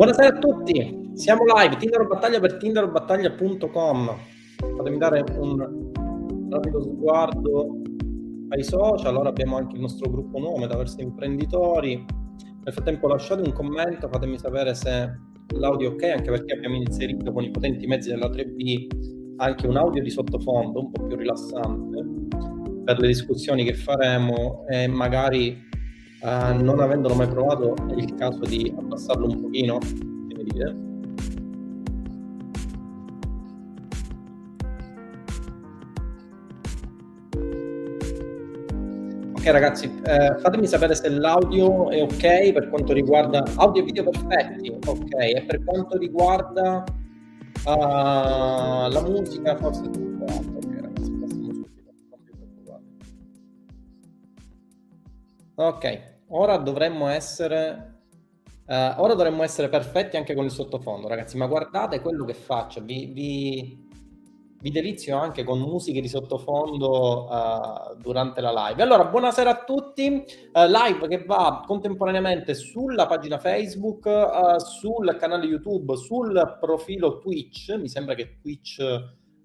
Buonasera a tutti, siamo live, Tinder Battaglia per tinderbattaglia.com. Fatemi dare un rapido sguardo ai social, ora abbiamo anche il nostro gruppo nuovo, Metaverso Imprenditori. Nel frattempo lasciate un commento, fatemi sapere se l'audio è ok, anche perché abbiamo inserito con i potenti mezzi della 3B anche un audio di sottofondo un po' più rilassante per le discussioni che faremo e magari Uh, non avendolo mai provato è il caso di abbassarlo un pochino come dire. Ok ragazzi eh, fatemi sapere se l'audio è ok per quanto riguarda audio e video perfetti ok e per quanto riguarda uh, la musica forse tutto altro ok ora dovremmo essere Uh, ora dovremmo essere perfetti anche con il sottofondo, ragazzi, ma guardate quello che faccio, vi, vi, vi delizio anche con musiche di sottofondo uh, durante la live. Allora, buonasera a tutti, uh, live che va contemporaneamente sulla pagina Facebook, sul canale YouTube, sul profilo Twitch, mi sembra che Twitch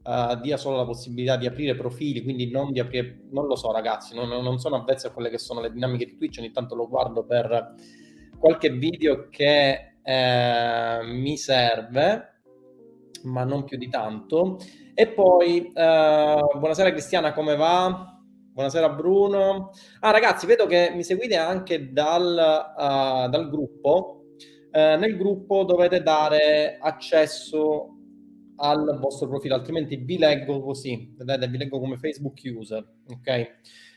uh, dia solo la possibilità di aprire profili, quindi non di aprire, non lo so ragazzi, non, non sono avvezzo a quelle che sono le dinamiche di Twitch, ogni tanto lo guardo per qualche video che eh, mi serve, ma non più di tanto. E poi, eh, buonasera Cristiana, come va? Buonasera Bruno. Ah ragazzi, vedo che mi seguite anche dal, uh, dal gruppo. Uh, nel gruppo dovete dare accesso al vostro profilo, altrimenti vi leggo così, vedete, vi leggo come Facebook user, ok?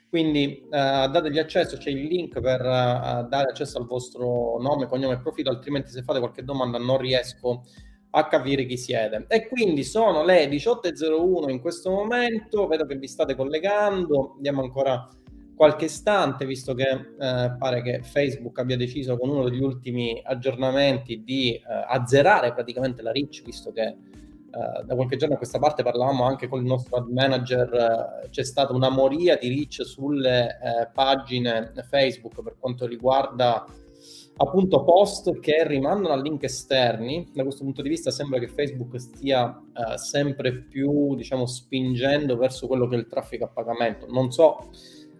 Quindi uh, dategli accesso, c'è il link per uh, dare accesso al vostro nome, cognome e profilo, altrimenti se fate qualche domanda non riesco a capire chi siete. E quindi sono le 18.01 in questo momento, vedo che vi state collegando, diamo ancora qualche istante, visto che eh, pare che Facebook abbia deciso con uno degli ultimi aggiornamenti di eh, azzerare praticamente la reach, visto che Uh, da qualche giorno a questa parte parlavamo anche con il nostro ad manager, uh, c'è stata una moria di reach sulle uh, pagine Facebook per quanto riguarda appunto post che rimandano a link esterni. Da questo punto di vista sembra che Facebook stia sempre più, diciamo, spingendo verso quello che è il traffico a pagamento. Non so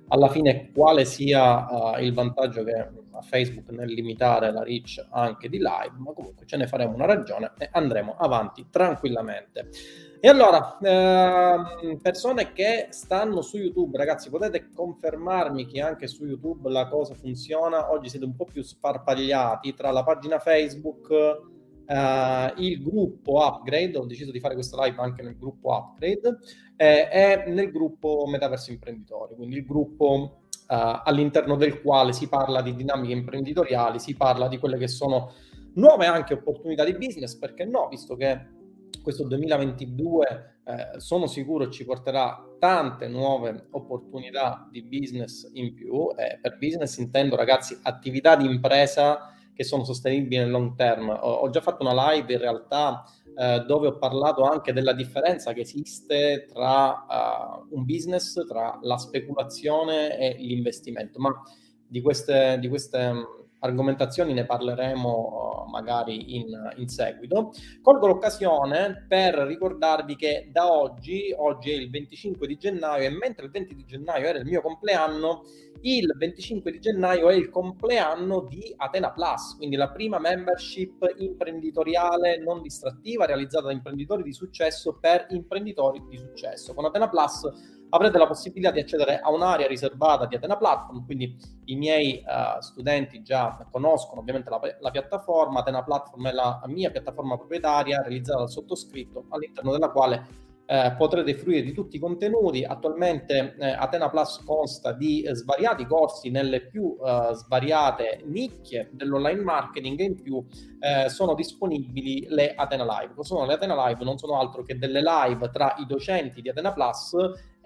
alla fine quale sia il vantaggio che a Facebook nel limitare la reach anche di live, ma comunque ce ne faremo una ragione e andremo avanti tranquillamente. E allora, eh, persone che stanno su YouTube, ragazzi, potete confermarmi che anche su YouTube la cosa funziona? Oggi siete un po' più sparpagliati tra la pagina Facebook, eh, il gruppo Upgrade, ho deciso di fare questo live anche nel gruppo Upgrade, eh, e nel gruppo Metaverso Imprenditori, quindi il gruppo uh, all'interno del quale si parla di dinamiche imprenditoriali, si parla di quelle che sono nuove anche opportunità di business, perché no, visto che questo 2022 eh, sono sicuro ci porterà tante nuove opportunità di business in più. Eh, per business intendo, ragazzi, attività di impresa che sono sostenibili nel long term. Ho, ho già fatto una live in realtà eh, dove ho parlato anche della differenza che esiste tra uh, un business, tra la speculazione e l'investimento, ma di queste, di queste argomentazioni ne parleremo uh, magari in, in, seguito. Colgo l'occasione per ricordarvi che da oggi, oggi è il 25 di gennaio e mentre il 20 di gennaio era il mio compleanno, il 25 di gennaio è il compleanno di Atena Plus, quindi la prima membership imprenditoriale non distrattiva realizzata da imprenditori di successo per imprenditori di successo. Con Atena Plus avrete la possibilità di accedere a un'area riservata di Atena Platform, quindi i miei uh, studenti già conoscono ovviamente la, la, piattaforma, Atena Platform è la mia piattaforma proprietaria realizzata dal sottoscritto all'interno della quale eh, potrete fruire di tutti i contenuti. Attualmente eh, Atena Plus consta di eh, svariati corsi nelle più eh, svariate nicchie dell'online marketing e in più eh, sono disponibili le Atena Live. Sono le Atena Live? Non sono altro che delle live tra i docenti di Atena Plus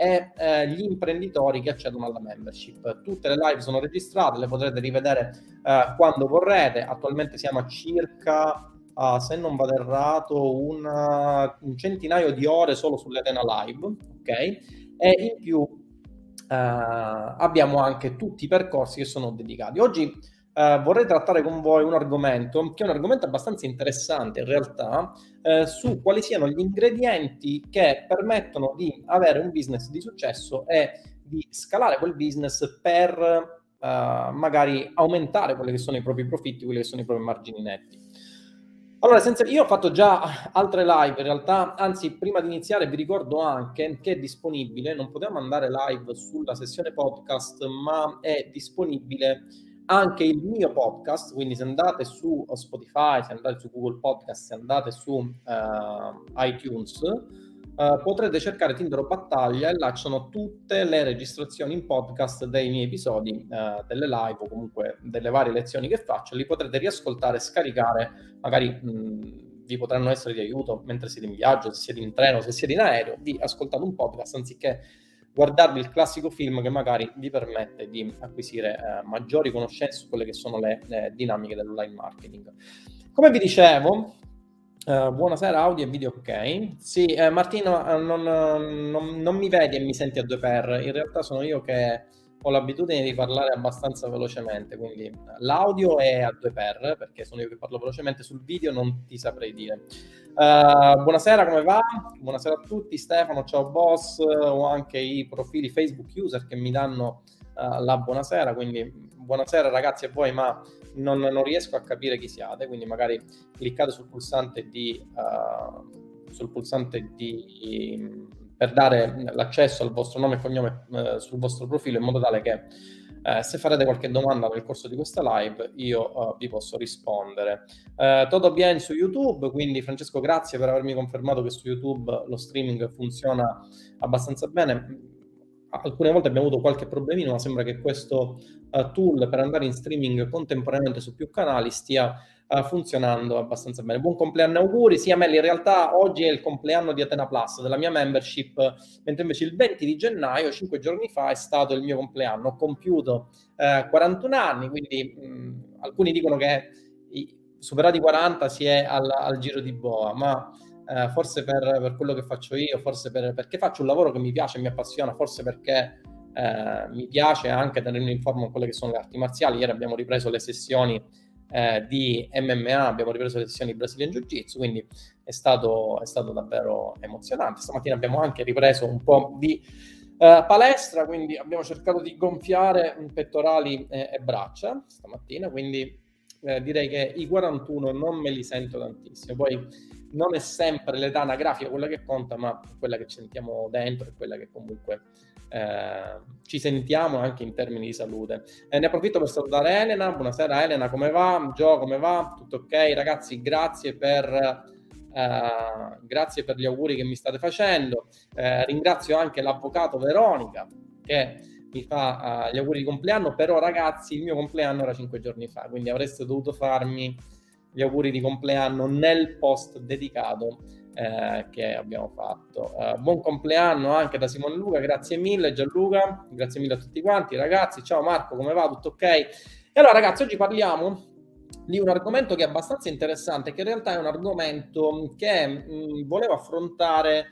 e eh, gli imprenditori che accedono alla membership. Tutte le live sono registrate, le potrete rivedere quando vorrete. Attualmente siamo a circa uh, se non vado errato, una, un centinaio di ore solo sull'Atena Live, ok? E in più uh, abbiamo anche tutti i percorsi che sono dedicati. Oggi Uh, vorrei trattare con voi un argomento che è un argomento abbastanza interessante in realtà uh, su quali siano gli ingredienti che permettono di avere un business di successo e di scalare quel business per uh, magari aumentare quelli che sono i propri profitti, quelli che sono i propri margini netti. Allora, senza, io ho fatto già altre live in realtà, anzi prima di iniziare vi ricordo anche che è disponibile, non potevamo andare live sulla sessione podcast, ma è disponibile anche il mio podcast, quindi se andate su Spotify, se andate su Google Podcast, se andate su uh, iTunes, uh, potrete cercare Tinder Battaglia e là ci sono tutte le registrazioni in podcast dei miei episodi, uh, delle live o comunque delle varie lezioni che faccio, li potrete riascoltare, scaricare, magari mh, vi potranno essere di aiuto mentre siete in viaggio, se siete in treno, se siete in aereo, vi ascoltate un podcast anziché guardarvi il classico film che magari vi permette di acquisire eh, maggiori conoscenze su quelle che sono le, le dinamiche dell'online marketing. Come vi dicevo, Uh, buonasera, audio e video ok. Sì, eh, Martino, uh, non, non, non, mi vedi e mi senti a due per. In realtà sono io che ho l'abitudine di parlare abbastanza velocemente, quindi l'audio è a due per, perché sono io che parlo velocemente, sul video non ti saprei dire. Uh, buonasera, come va? Buonasera a tutti, Stefano, ciao boss, ho anche i profili Facebook user che mi danno la buonasera, quindi buonasera ragazzi a voi, ma non, non, riesco a capire chi siate, quindi magari cliccate sul pulsante di, uh, sul pulsante di per dare l'accesso al vostro nome e cognome uh, sul vostro profilo in modo tale che uh, se farete qualche domanda nel corso di questa live io vi posso rispondere. Uh, tutto bene su YouTube, quindi Francesco grazie per avermi confermato che su YouTube lo streaming funziona abbastanza bene alcune volte abbiamo avuto qualche problemino, ma sembra che questo uh, tool per andare in streaming contemporaneamente su più canali stia uh, funzionando abbastanza bene. Buon compleanno, auguri. Sì, a me in realtà oggi è il compleanno di Atena Plus, della mia membership, mentre invece il 20 di gennaio, cinque giorni fa, è stato il mio compleanno. Ho compiuto uh, eh, 41 anni, quindi mh, alcuni dicono che i, superati 40 si è al, al giro di boa, ma eh, forse per, per, quello che faccio io, forse per, perché faccio un lavoro che mi piace mi appassiona, forse perché eh, mi piace anche tenermi in forma quelle che sono le arti marziali. Ieri abbiamo ripreso le sessioni eh, di MMA, abbiamo ripreso le sessioni di Brazilian Jiu-Jitsu, quindi è stato, è stato davvero emozionante. Stamattina abbiamo anche ripreso un po' di Uh, palestra, quindi abbiamo cercato di gonfiare pettorali e, e braccia stamattina, quindi eh, direi che i 41 non me li sento tantissimo. Poi non è sempre l'età anagrafica quella che conta, ma quella che sentiamo dentro e quella che comunque eh, ci sentiamo anche in termini di salute. Eh, ne approfitto per salutare Elena. Buonasera Elena, come va? Gio, come va? Tutto ok? Ragazzi, grazie per... Uh, grazie per gli auguri che mi state facendo. Uh, ringrazio anche l'avvocato Veronica che mi fa uh, gli auguri di compleanno. Però, ragazzi, il mio compleanno era cinque giorni fa, quindi avreste dovuto farmi gli auguri di compleanno nel post dedicato eh, che abbiamo fatto. Uh, buon compleanno anche da Simone Luca, grazie mille Gianluca, grazie mille a tutti quanti ragazzi. Ciao Marco, come va? Tutto ok? E allora ragazzi, oggi parliamo di un argomento che è abbastanza interessante, che in realtà è un argomento che mh, volevo affrontare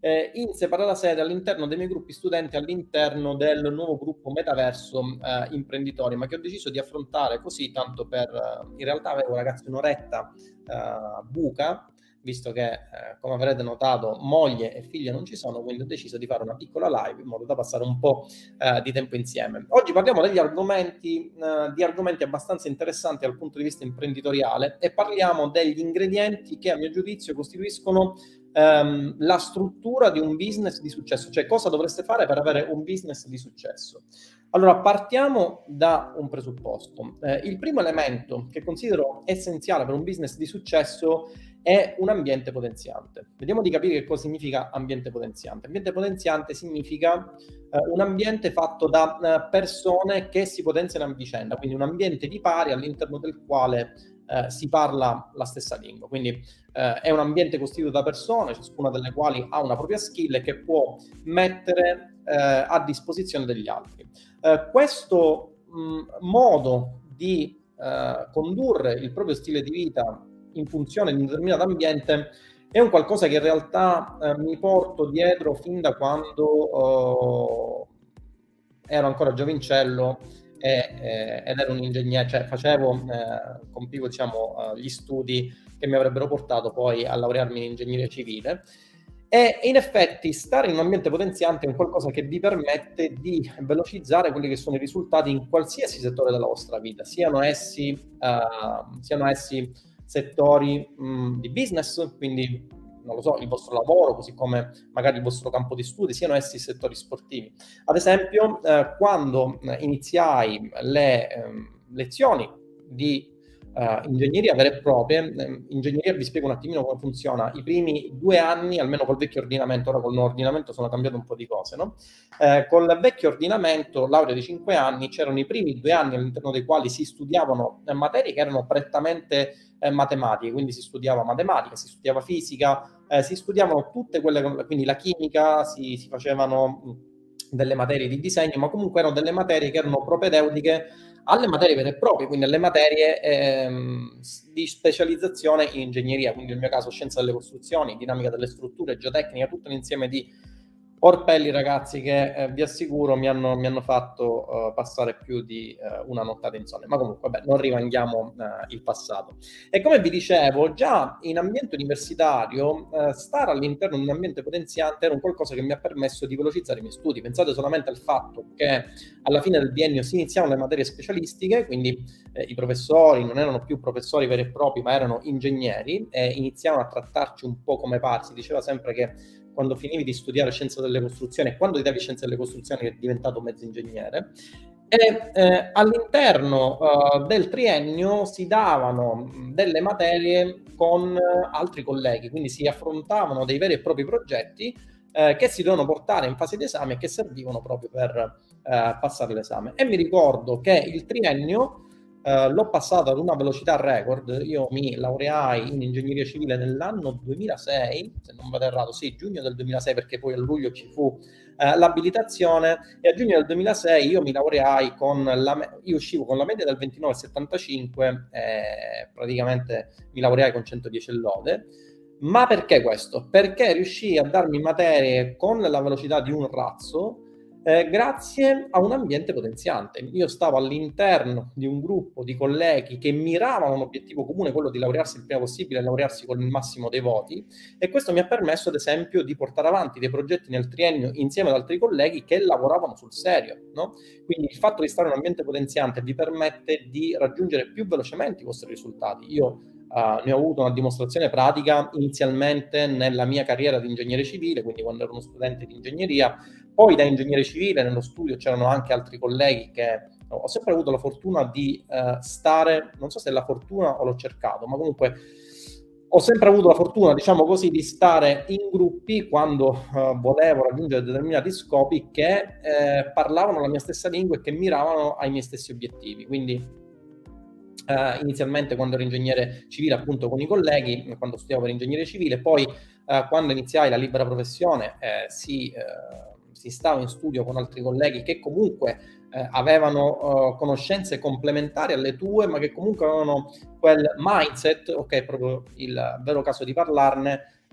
eh, in separata sede all'interno dei miei gruppi studenti, all'interno del nuovo gruppo Metaverso eh, Imprenditori, ma che ho deciso di affrontare così, tanto per... Eh, in realtà avevo ragazzi un'oretta eh, buca, visto che, eh, come avrete notato, moglie e figlia non ci sono, quindi ho deciso di fare una piccola live in modo da passare un po' eh, di tempo insieme. Oggi parliamo degli argomenti, eh, di argomenti abbastanza interessanti dal punto di vista imprenditoriale e parliamo degli ingredienti che a mio giudizio costituiscono ehm, la struttura di un business di successo, cioè cosa dovreste fare per avere un business di successo. Allora, partiamo da un presupposto. Eh, il primo elemento che considero essenziale per un business di successo è un ambiente potenziante. Vediamo di capire che cosa significa ambiente potenziante. Ambiente potenziante significa eh, un ambiente fatto da eh, persone che si potenziano a vicenda, quindi un ambiente di pari all'interno del quale eh, si parla la stessa lingua. Quindi eh, è un ambiente costituito da persone, ciascuna delle quali ha una propria skill e che può mettere eh, a disposizione degli altri. Eh, questo mh, modo di condurre il proprio stile di vita in funzione di un determinato ambiente è un qualcosa che in realtà eh, mi porto dietro fin da quando ero ancora giovincello e, eh, ed ero un ingegnere, cioè facevo, eh, compivo diciamo, eh, gli studi che mi avrebbero portato poi a laurearmi in ingegneria civile. E in effetti stare in un ambiente potenziante è un qualcosa che vi permette di velocizzare quelli che sono i risultati in qualsiasi settore della vostra vita, siano essi, uh, siano essi settori mh, di business, quindi non lo so, il vostro lavoro, così come magari il vostro campo di studi, siano essi settori sportivi. Ad esempio, eh, quando iniziai le eh, lezioni di uh, ingegneria vera e propria. Eh, ingegneria vi spiego un attimino come funziona. I primi due anni, almeno col vecchio ordinamento, ora col nuovo ordinamento sono cambiate un po' di cose, no? Eh, col vecchio ordinamento, laurea di cinque anni, c'erano i primi due anni all'interno dei quali si studiavano eh, materie che erano prettamente eh, matematiche, quindi si studiava matematica, si studiava fisica, eh, si studiavano tutte quelle, quindi la chimica, si, si facevano delle materie di disegno, ma comunque erano delle materie che erano propedeutiche alle materie vere e proprie, quindi alle materie ehm, di specializzazione in ingegneria, quindi nel mio caso scienza delle costruzioni, dinamica delle strutture, geotecnica, tutto un insieme di orpelli ragazzi che eh, vi assicuro mi hanno, mi hanno fatto uh, passare più di uh, una nottata insonne, ma comunque vabbè, non rivanghiamo uh, il passato. E come vi dicevo, già in ambiente universitario, stare all'interno di un ambiente potenziante era un qualcosa che mi ha permesso di velocizzare i miei studi. Pensate solamente al fatto che alla fine del biennio si iniziavano le materie specialistiche, quindi eh, i professori non erano più professori veri e propri, ma erano ingegneri e iniziavano a trattarci un po' come pari. Diceva sempre che quando finivi di studiare scienza delle costruzioni e quando ti davi scienza delle costruzioni eri diventato mezzo ingegnere. E eh, all'interno uh, del triennio si davano delle materie con altri colleghi, quindi si affrontavano dei veri e propri progetti eh, che si dovevano portare in fase di esame e che servivano proprio per eh, passare l'esame. E mi ricordo che il triennio Uh, l'ho passato ad una velocità record. Io mi laureai in ingegneria civile nell'anno 2006, se non vado errato, sì, giugno del 2006, perché poi a luglio ci fu uh, l'abilitazione. E a giugno del 2006 io mi laureai con la, me- io uscivo con la media del 29,75 e praticamente mi laureai con 110 lode. Ma perché questo? Perché riuscii a darmi materie con la velocità di un razzo eh, grazie a un ambiente potenziante. Io stavo all'interno di un gruppo di colleghi che miravano un obiettivo comune, quello di laurearsi il prima possibile e laurearsi con il massimo dei voti, e questo mi ha permesso, ad esempio, di portare avanti dei progetti nel triennio insieme ad altri colleghi che lavoravano sul serio. No? Quindi il fatto di stare in un ambiente potenziante vi permette di raggiungere più velocemente i vostri risultati. Io Uh, ne ho avuto una dimostrazione pratica inizialmente nella mia carriera di ingegnere civile, quindi quando ero uno studente di ingegneria, poi da ingegnere civile nello studio c'erano anche altri colleghi che ho sempre avuto la fortuna di uh, stare, non so se è la fortuna o l'ho cercato, ma comunque ho sempre avuto la fortuna, diciamo così, di stare in gruppi quando uh, volevo raggiungere determinati scopi che eh, parlavano la mia stessa lingua e che miravano ai miei stessi obiettivi. Quindi Uh, inizialmente quando ero ingegnere civile appunto con i colleghi, quando studiavo per ingegneria civile, poi uh, quando iniziai la libera professione eh, si, uh, si, stava in studio con altri colleghi che comunque avevano conoscenze complementari alle tue, ma che comunque avevano quel mindset, ok, proprio il vero caso di parlarne,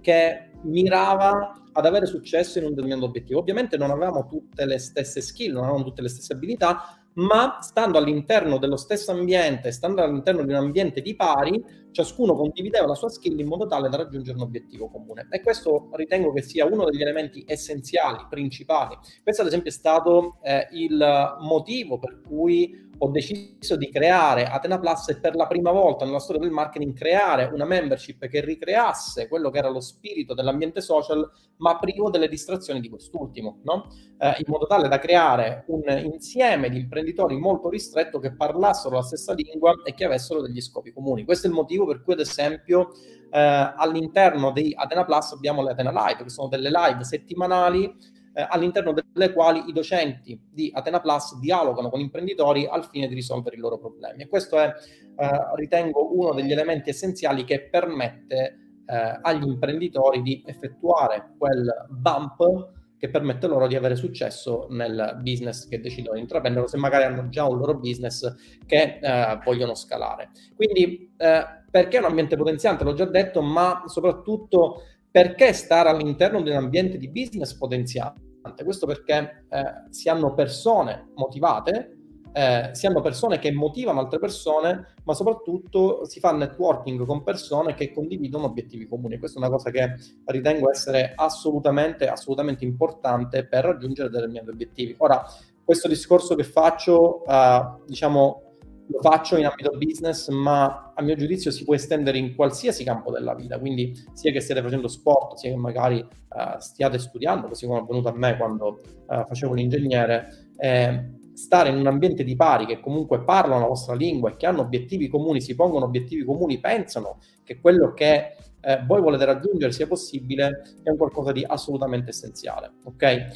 che mirava ad avere successo in un determinato obiettivo. Ovviamente non avevamo tutte le stesse skill, non avevamo tutte le stesse abilità, ma stando all'interno dello stesso ambiente, stando all'interno di un ambiente di pari, ciascuno condivideva la sua skill in modo tale da raggiungere un obiettivo comune. E questo ritengo che sia uno degli elementi essenziali, principali. Questo ad esempio è stato eh, il motivo per cui ho deciso di creare Atena Plus e per la prima volta nella storia del marketing creare una membership che ricreasse quello che era lo spirito dell'ambiente social, ma privo delle distrazioni di quest'ultimo, no? eh, in modo tale da creare un insieme di imprenditori molto ristretto che parlassero la stessa lingua e che avessero degli scopi comuni. Questo è il motivo per cui, ad esempio, eh, all'interno di Atena Plus abbiamo le Atena Live, che sono delle live settimanali eh, all'interno delle quali i docenti di Atena Plus dialogano con imprenditori al fine di risolvere i loro problemi. E questo è, eh, ritengo, uno degli elementi essenziali che permette eh, agli imprenditori di effettuare quel bump che permette loro di avere successo nel business che decidono di intraprendere, se magari hanno già un loro business che eh, vogliono scalare. Quindi, eh, perché un ambiente potenziante? L'ho già detto, ma soprattutto perché stare all'interno di un ambiente di business potenziante? Questo perché eh, si hanno persone motivate eh, si hanno persone che motivano altre persone, ma soprattutto si fa networking con persone che condividono obiettivi comuni. Questa è una cosa che ritengo essere assolutamente, assolutamente importante per raggiungere determinati obiettivi. Ora, questo discorso che faccio, eh, diciamo, lo faccio in ambito business, ma a mio giudizio si può estendere in qualsiasi campo della vita, quindi sia che stiate facendo sport, sia che magari uh, stiate studiando, così come è avvenuto a me quando uh, facevo l'ingegnere, eh, stare in un ambiente di pari che comunque parlano la vostra lingua e che hanno obiettivi comuni, si pongono obiettivi comuni, pensano che quello che eh, voi volete raggiungere sia possibile, è un qualcosa di assolutamente essenziale. Ok?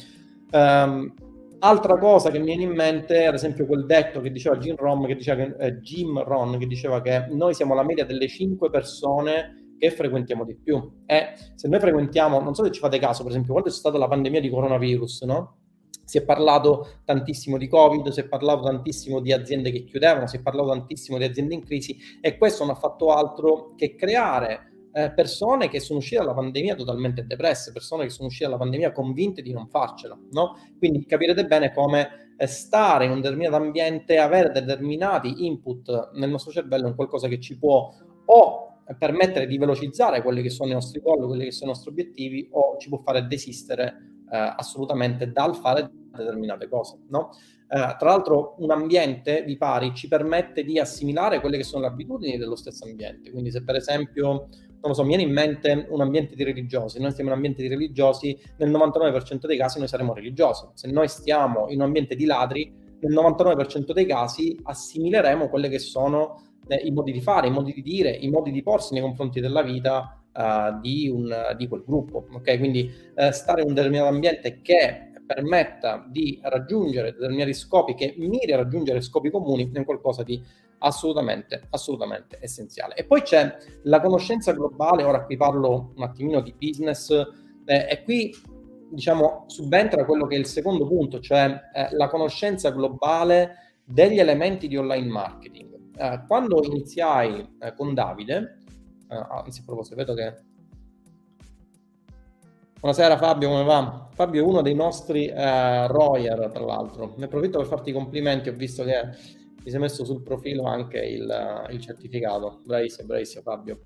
Um, Altra cosa che mi viene in mente è ad esempio quel detto che diceva Jim Ron, che diceva che, eh, che diceva che noi siamo la media delle cinque persone che frequentiamo di più. E se noi frequentiamo, non so se ci fate caso, per esempio, quando c'è stata la pandemia di coronavirus, no? Si è parlato tantissimo di Covid, si è parlato tantissimo di aziende che chiudevano, si è parlato tantissimo di aziende in crisi e questo non ha fatto altro che creare eh, persone che sono uscite dalla pandemia totalmente depresse, persone che sono uscite dalla pandemia convinte di non farcela, no? Quindi capirete bene come eh, stare in un determinato ambiente, avere determinati input nel nostro cervello è qualcosa che ci può o permettere di velocizzare quelli che sono i nostri goal, quelli che sono i nostri obiettivi, o ci può fare desistere eh, assolutamente dal fare determinate cose, no? Eh, tra l'altro un ambiente di pari ci permette di assimilare quelle che sono le abitudini dello stesso ambiente, quindi se per esempio non lo so, mi viene in mente un ambiente di religiosi. Noi stiamo in un ambiente di religiosi, nel 99% dei casi noi saremo religiosi. Se noi stiamo in un ambiente di ladri, nel 99% dei casi assimileremo quelli che sono eh, i modi di fare, i modi di dire, i modi di porsi nei confronti della vita uh, di, un, di, quel gruppo. Okay? Quindi uh, stare in un determinato ambiente che permetta di raggiungere determinati scopi, che miri a raggiungere scopi comuni, è qualcosa di assolutamente, assolutamente essenziale. E poi c'è la conoscenza globale, ora qui parlo un attimino di business, eh, e qui diciamo subentra quello che è il secondo punto, cioè eh, la conoscenza globale degli elementi di online marketing. Eh, quando iniziai eh, con Davide, eh, anzi a proposito, vedo che Buonasera Fabio, come va? Fabio è uno dei nostri eh, Royer, tra l'altro. Ne approfitto per farti i complimenti, ho visto che ti sei messo sul profilo anche il, il certificato. Bravissimo, bravissimo Fabio.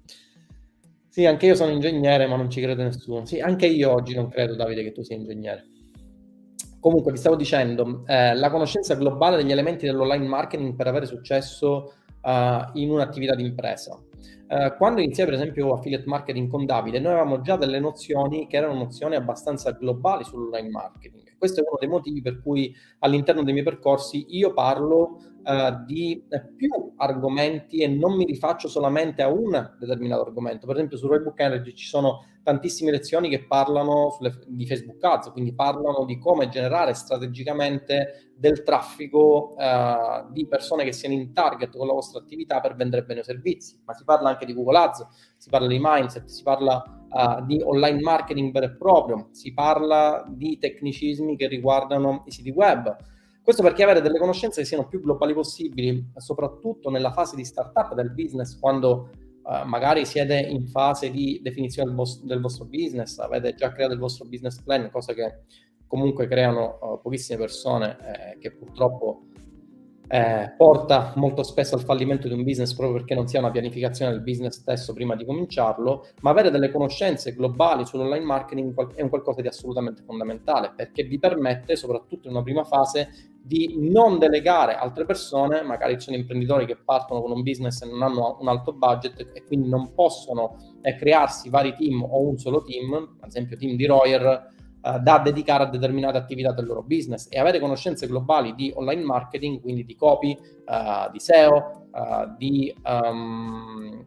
Sì, anche io sono ingegnere, ma non ci crede nessuno. Sì, anche io oggi non credo, Davide, che tu sia ingegnere. Comunque, vi stavo dicendo, eh, la conoscenza globale degli elementi dell'online marketing per avere successo uh, in un'attività di impresa. Uh, quando iniziai per esempio affiliate marketing con Davide, noi avevamo già delle nozioni che erano nozioni abbastanza globali sull'online marketing. Questo è uno dei motivi per cui all'interno dei miei percorsi io parlo uh, di più argomenti e non mi rifaccio solamente a un determinato argomento. Per esempio su Roybook Energy ci sono tantissime lezioni che parlano sulle, di Facebook Ads, quindi parlano di come generare strategicamente del traffico uh, di persone che siano in target con la vostra attività per vendere bene i servizi, ma si parla anche di Google Ads, si parla di mindset, si parla uh, di online marketing vero e proprio, si parla di tecnicismi che riguardano i siti web. Questo perché avere delle conoscenze che siano più globali possibili, soprattutto nella fase di startup del business, quando uh, magari siete in fase di definizione del, vos- del, vostro business, avete già creato il vostro business plan, cosa che comunque creano uh, pochissime persone eh, che purtroppo eh, porta molto spesso al fallimento di un business proprio perché non si ha una pianificazione del business stesso prima di cominciarlo, ma avere delle conoscenze globali sull'online marketing è un qualcosa di assolutamente fondamentale perché vi permette, soprattutto in una prima fase, di non delegare altre persone, magari ci sono imprenditori che partono con un business e non hanno un alto budget e quindi non possono eh, crearsi vari team o un solo team, ad esempio team di Royer uh, da dedicare a determinate attività del loro business. E avere conoscenze globali di online marketing, quindi di copy, uh, di SEO, eh, di, um,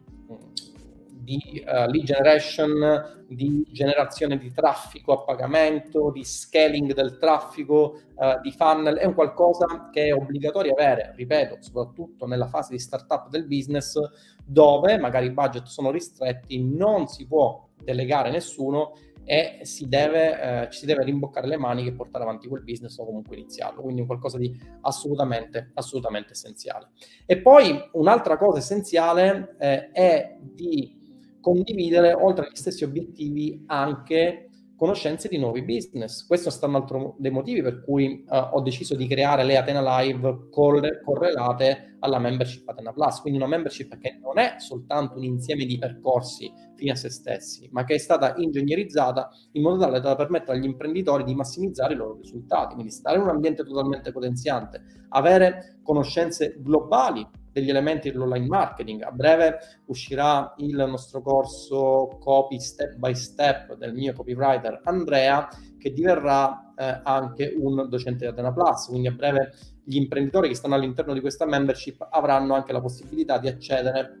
di lead generation, di generazione di traffico a pagamento, di scaling del traffico, di funnel, è un qualcosa che è obbligatorio avere, ripeto, soprattutto nella fase di startup del business dove magari i budget sono ristretti, non si può delegare nessuno e si deve, eh, ci si deve rimboccare le maniche e portare avanti quel business o comunque iniziarlo. Quindi è qualcosa di assolutamente, assolutamente essenziale. E poi un'altra cosa essenziale eh, è di condividere, oltre agli stessi obiettivi, anche conoscenze di nuovi business. Questo è stato un altro dei motivi per cui uh, ho deciso di creare le Atena Live corre- correlate alla membership Atena Plus, quindi una membership che non è soltanto un insieme di percorsi fine a se stessi, ma che è stata ingegnerizzata in modo tale da permettere agli imprenditori di massimizzare i loro risultati, quindi stare in un ambiente totalmente potenziante, avere conoscenze globali degli elementi dell'online marketing. A breve uscirà il nostro corso copy step by step del mio copywriter Andrea che diverrà eh, anche un docente di Atena Plus, quindi a breve gli imprenditori che stanno all'interno di questa membership avranno anche la possibilità di accedere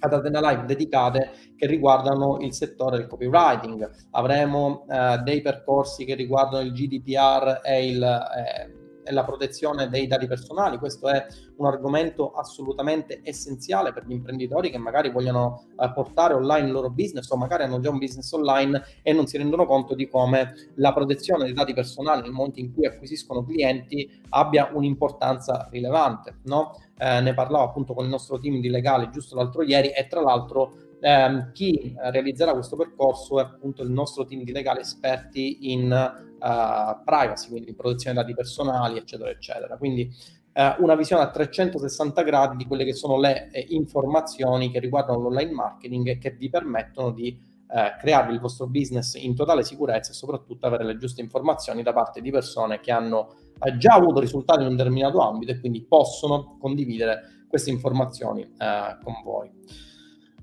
ad Atena Live dedicate che riguardano il settore del copywriting. Avremo eh, dei percorsi che riguardano il GDPR e il eh, e la protezione dei dati personali. Questo è un argomento assolutamente essenziale per gli imprenditori che magari vogliono eh, portare online il loro business o magari hanno già un business online e non si rendono conto di come la protezione dei dati personali nel momento in cui acquisiscono clienti abbia un'importanza rilevante. No? Eh, ne parlavo appunto con il nostro team di legali giusto l'altro ieri e tra l'altro ehm, chi realizzerà questo percorso è appunto il nostro team di legali esperti in uh, privacy, quindi in protezione dei dati personali, eccetera, eccetera. Quindi uh, una visione a 360 gradi di quelle che sono le eh, informazioni che riguardano l'online marketing e che vi permettono di eh, creare il vostro business in totale sicurezza e soprattutto avere le giuste informazioni da parte di persone che hanno eh, già avuto risultati in un determinato ambito e quindi possono condividere queste informazioni eh, con voi.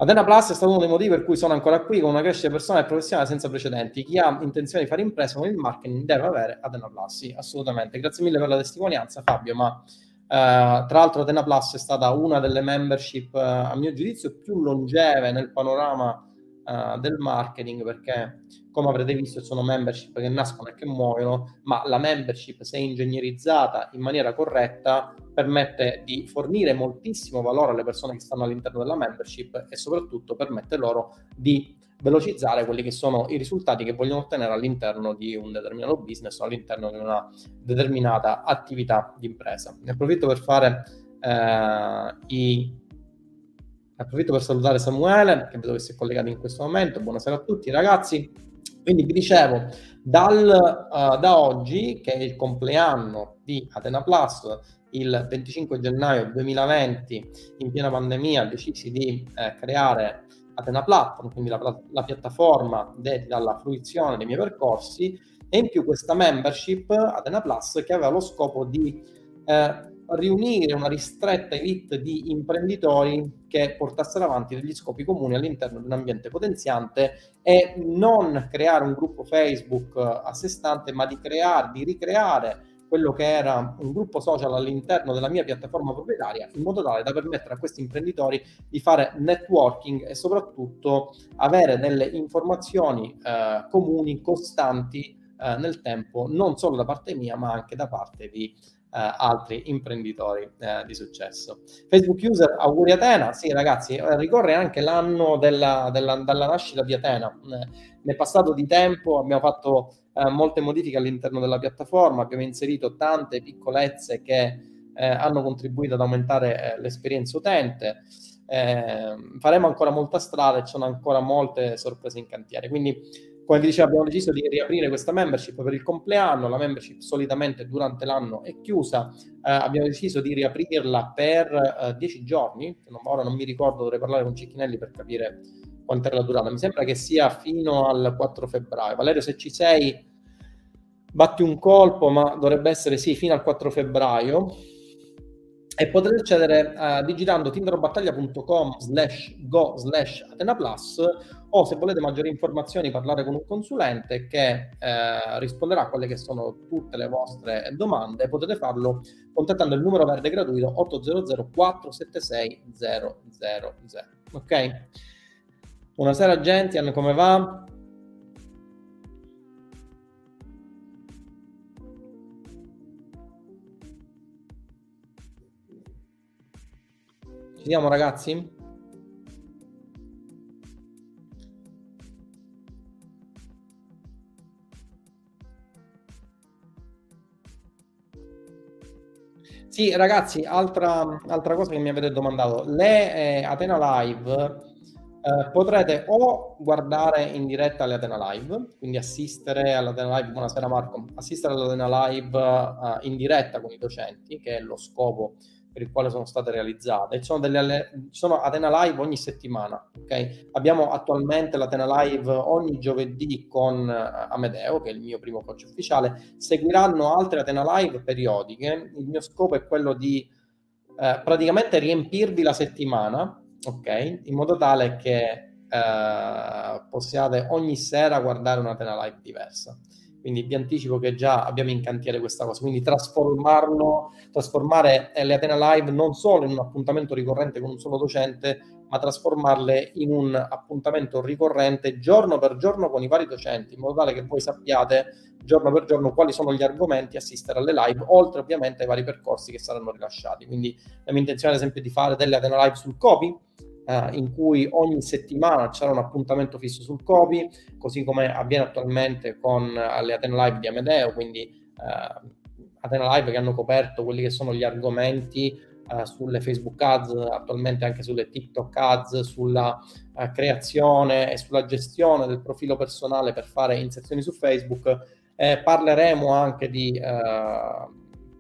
Atena Plus è stato uno dei motivi per cui sono ancora qui con una crescita personale e professionale senza precedenti. Chi ha intenzione di fare impresa con il marketing deve avere Atena Plus, sì, assolutamente. Grazie mille per la testimonianza, Fabio, ma eh, tra l'altro Atena Plus è stata una delle membership, eh, a mio giudizio, più longeve nel panorama uh, del marketing perché come avrete visto sono membership che nascono e che muoiono, ma la membership se ingegnerizzata in maniera corretta permette di fornire moltissimo valore alle persone che stanno all'interno della membership e soprattutto permette loro di velocizzare quelli che sono i risultati che vogliono ottenere all'interno di un determinato business o all'interno di una determinata attività di impresa. Ne approfitto per fare eh, i Approfitto per salutare Samuele, che vedo che si è collegato in questo momento. Buonasera a tutti ragazzi. Quindi vi dicevo, dal, uh, da oggi, che è il compleanno di Atena Plus, il 25 gennaio 2020, in piena pandemia, decisi di eh, creare Atena Platform, quindi la, la piattaforma dedita alla fruizione dei miei percorsi, e in più questa membership Atena Plus che aveva lo scopo di eh, riunire una ristretta elite di imprenditori che portassero avanti degli scopi comuni all'interno di un ambiente potenziante e non creare un gruppo Facebook a sé stante, ma di creare, di ricreare quello che era un gruppo social all'interno della mia piattaforma proprietaria, in modo tale da permettere a questi imprenditori di fare networking e soprattutto avere delle informazioni eh, comuni, costanti eh, nel tempo, non solo da parte mia, ma anche da parte di eh, altri imprenditori eh, di successo. Facebook user, auguri Atena. Sì, ragazzi, eh, ricorre anche l'anno della, della, dalla nascita di Atena. Eh, nel passato di tempo abbiamo fatto eh, molte modifiche all'interno della piattaforma, abbiamo inserito tante piccolezze che eh, hanno contribuito ad aumentare l'esperienza utente. faremo ancora molta strada e ci sono ancora molte sorprese in cantiere. Quindi come vi dicevo, abbiamo deciso di riaprire questa membership per il compleanno. La membership solitamente durante l'anno è chiusa. Eh, abbiamo deciso di riaprirla per 10 eh, giorni. Ora non mi ricordo, dovrei parlare con Cicchinelli per capire quanto è la durata. Mi sembra che sia fino al 4 febbraio. Valerio, se ci sei, batti un colpo, ma dovrebbe essere sì, fino al 4 febbraio e potete accedere uh, digitando tinderobattaglia.com slash go slash Atena Plus o se volete maggiori informazioni parlare con un consulente che eh, risponderà a quelle che sono tutte le vostre domande potete farlo contattando il numero verde gratuito 800 476 000 ok buonasera Gentian come va? Ci siamo ragazzi? Sì, ragazzi, altra, altra, cosa che mi avete domandato. Le eh, Atena Live Uh, potrete o guardare in diretta le Atena Live, quindi assistere all'Atena Live, buonasera Marco, assistere all'Atena Live uh, in diretta con i docenti, che è lo scopo per il quale sono state realizzate. Ci sono, delle, ci sono Atena Live ogni settimana, ok? Abbiamo attualmente l'Atena Live ogni giovedì con uh, Amedeo, che è il mio primo coach ufficiale, seguiranno altre Atena Live periodiche, il mio scopo è quello di praticamente riempirvi la settimana ok? In modo tale che eh, possiate ogni sera guardare una Tena Live diversa. Quindi vi anticipo che già abbiamo in cantiere questa cosa, quindi trasformarlo, trasformare le Atena Live non solo in un appuntamento ricorrente con un solo docente, ma trasformarle in un appuntamento ricorrente giorno per giorno con i vari docenti, in modo tale che voi sappiate giorno per giorno quali sono gli argomenti, assistere alle live, oltre ovviamente ai vari percorsi che saranno rilasciati. Quindi la mia intenzione, ad esempio, è di fare delle Atena Live sul copy, eh, in cui ogni settimana c'era un appuntamento fisso sul copy, così come avviene attualmente con uh, le Atena Live di Amedeo, quindi eh, Atena Live che hanno coperto quelli che sono gli argomenti Uh, sulle Facebook Ads, attualmente anche sulle TikTok Ads, sulla uh, creazione e sulla gestione del profilo personale per fare inserzioni su Facebook. Eh, parleremo anche di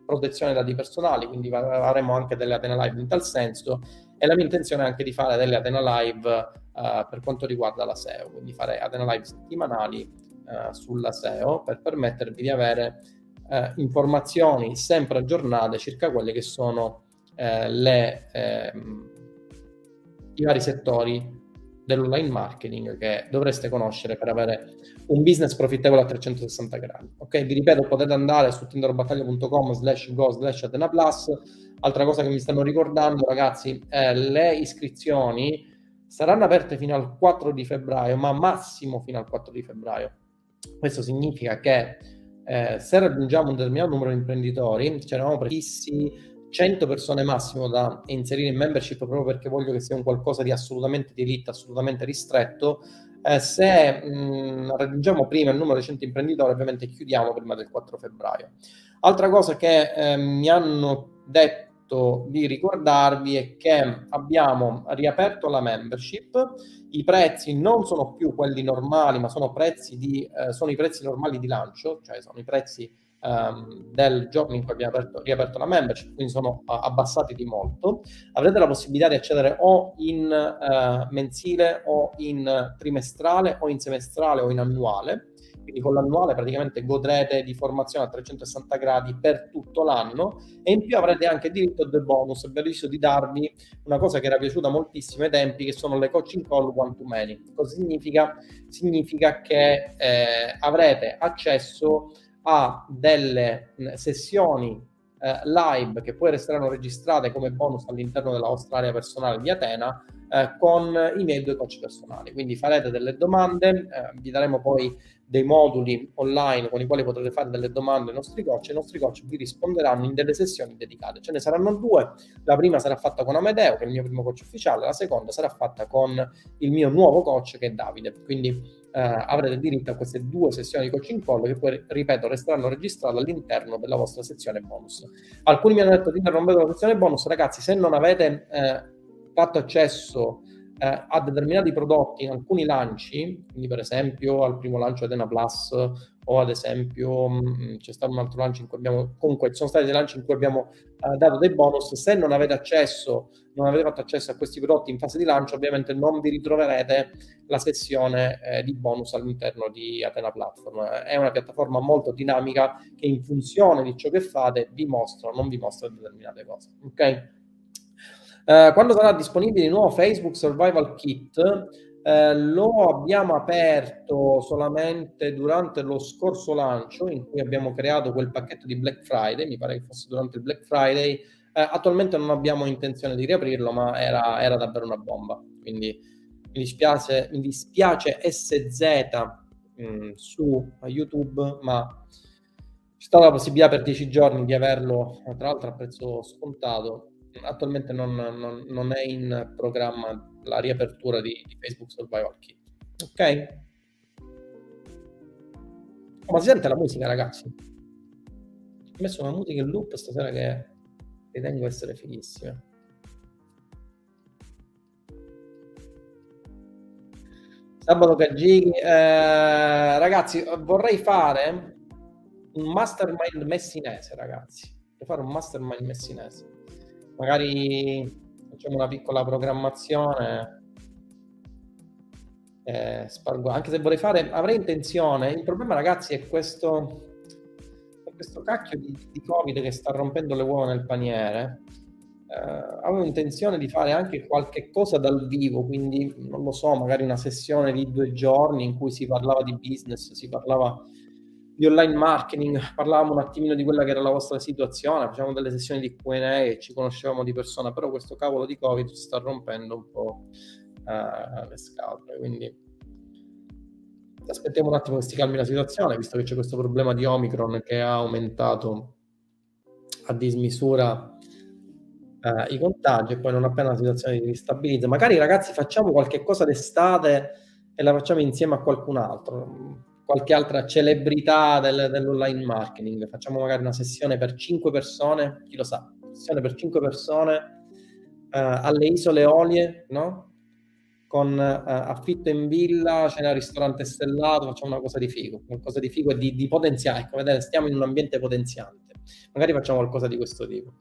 protezione dati personali, quindi avremo anche delle Atena Live in tal senso e la mia intenzione è anche di fare delle Atena Live uh, per quanto riguarda la SEO, quindi fare Atena Live settimanali uh, sulla SEO per permettervi di avere uh, informazioni sempre aggiornate circa quelli che sono le, ehm, i vari settori dell'online marketing che dovreste conoscere per avere un business profittevole a 360 gradi. Ok, vi ripeto, potete andare su tinderbattaglia.com slash go slash Atena Plus Altra cosa che mi stanno ricordando, ragazzi, eh, le iscrizioni saranno aperte fino al 4 di febbraio, ma massimo fino al 4 di febbraio. Questo significa che eh, se raggiungiamo un determinato numero di imprenditori, ce ne eravamo prefissi 100 persone massimo da inserire in membership proprio perché voglio che sia un qualcosa di assolutamente di elite, assolutamente ristretto. Eh, se mh, raggiungiamo prima il numero di 100 imprenditori, ovviamente chiudiamo prima del 4 febbraio. Altra cosa che eh, mi hanno detto di ricordarvi è che abbiamo riaperto la membership, i prezzi non sono più quelli normali, ma sono, prezzi di, eh, sono i prezzi normali di lancio, cioè sono i prezzi um, del giorno in cui abbiamo aperto, riaperto la membership, quindi sono uh, abbassati di molto. Avrete la possibilità di accedere o in uh, mensile o in trimestrale o in semestrale o in annuale quindi con l'annuale praticamente godrete di formazione a 360 gradi per tutto l'anno e in più avrete anche diritto a due bonus. Abbiamo deciso di darvi una cosa che era piaciuta moltissimo ai tempi, che sono le coaching call one to many. Cosa significa? Significa che eh, avrete accesso a delle sessioni eh, live che poi resteranno registrate come bonus all'interno della vostra area personale di Atena eh, con i miei due coach personali. Quindi farete delle domande, eh, vi daremo poi dei moduli online con i quali potrete fare delle domande ai nostri coach e i nostri coach vi risponderanno in delle sessioni dedicate. Ce ne saranno due, la prima sarà fatta con Amedeo, che è il mio primo coach ufficiale, la seconda sarà fatta con il mio nuovo coach che è Davide. Quindi eh, avrete diritto a queste due sessioni di coaching call che poi, ripeto, resteranno registrate all'interno della vostra sezione bonus. Alcuni mi hanno detto di vedo la sezione bonus, ragazzi, se non avete eh, fatto accesso eh, a determinati prodotti in alcuni lanci, quindi per esempio al primo lancio Adena Plus o ad esempio mh, mm, c'è stato un altro lancio in cui abbiamo, comunque ci sono stati dei lanci in cui abbiamo eh, dato dei bonus, se non avete accesso, non avete fatto accesso a questi prodotti in fase di lancio, ovviamente non vi ritroverete la sessione eh, di bonus all'interno di Atena Platform. È una piattaforma molto dinamica che in funzione di ciò che fate vi mostra o non vi mostra determinate cose. Ok? Eh, quando sarà disponibile il nuovo Facebook Survival Kit, eh, lo abbiamo aperto solamente durante lo scorso lancio in cui abbiamo creato quel pacchetto di Black Friday, mi pare che fosse durante il Black Friday. Eh, attualmente non abbiamo intenzione di riaprirlo, ma era, era davvero una bomba. Quindi mi dispiace, mi dispiace SZ mh, mm, su YouTube, ma c'è stata la possibilità per 10 giorni di averlo, tra l'altro a prezzo scontato attualmente non, non, non, è in programma la riapertura di, di Facebook Survival Kit. Ok? Ma si sente la musica, ragazzi? Ho messo una musica in loop stasera che ritengo essere fighissima. Sabato Cagighi, eh, ragazzi, vorrei fare un mastermind messinese, ragazzi. Vorrei fare un mastermind messinese. Magari facciamo una piccola programmazione. Eh, spargo. Anche se vorrei fare, avrei intenzione. Il problema, ragazzi, è questo, è questo cacchio di, di Covid che sta rompendo le uova nel paniere eh, avevo intenzione di fare anche qualche cosa dal vivo, quindi non lo so, magari una sessione di due giorni in cui si parlava di business, si parlava di online marketing, parlavamo un attimino di quella che era la vostra situazione, facevamo delle sessioni di Q&A e ci conoscevamo di persona, però questo cavolo di Covid sta rompendo un po' eh, le scatole, quindi aspettiamo un attimo che si calmi la situazione, visto che c'è questo problema di Omicron che ha aumentato a dismisura eh, i contagi e poi non appena la situazione si ristabilizza. Magari ragazzi facciamo qualche cosa d'estate e la facciamo insieme a qualcun altro, qualche altra celebrità del, dell'online marketing. Facciamo magari una sessione per 5 persone, chi lo sa, sessione per 5 persone eh, alle isole Olie, no? Con eh, affitto in villa, cena ristorante stellato, facciamo una cosa di figo, qualcosa di figo e di, di potenziale. Ecco, vedete, stiamo in un ambiente potenziante. Magari facciamo qualcosa di questo tipo.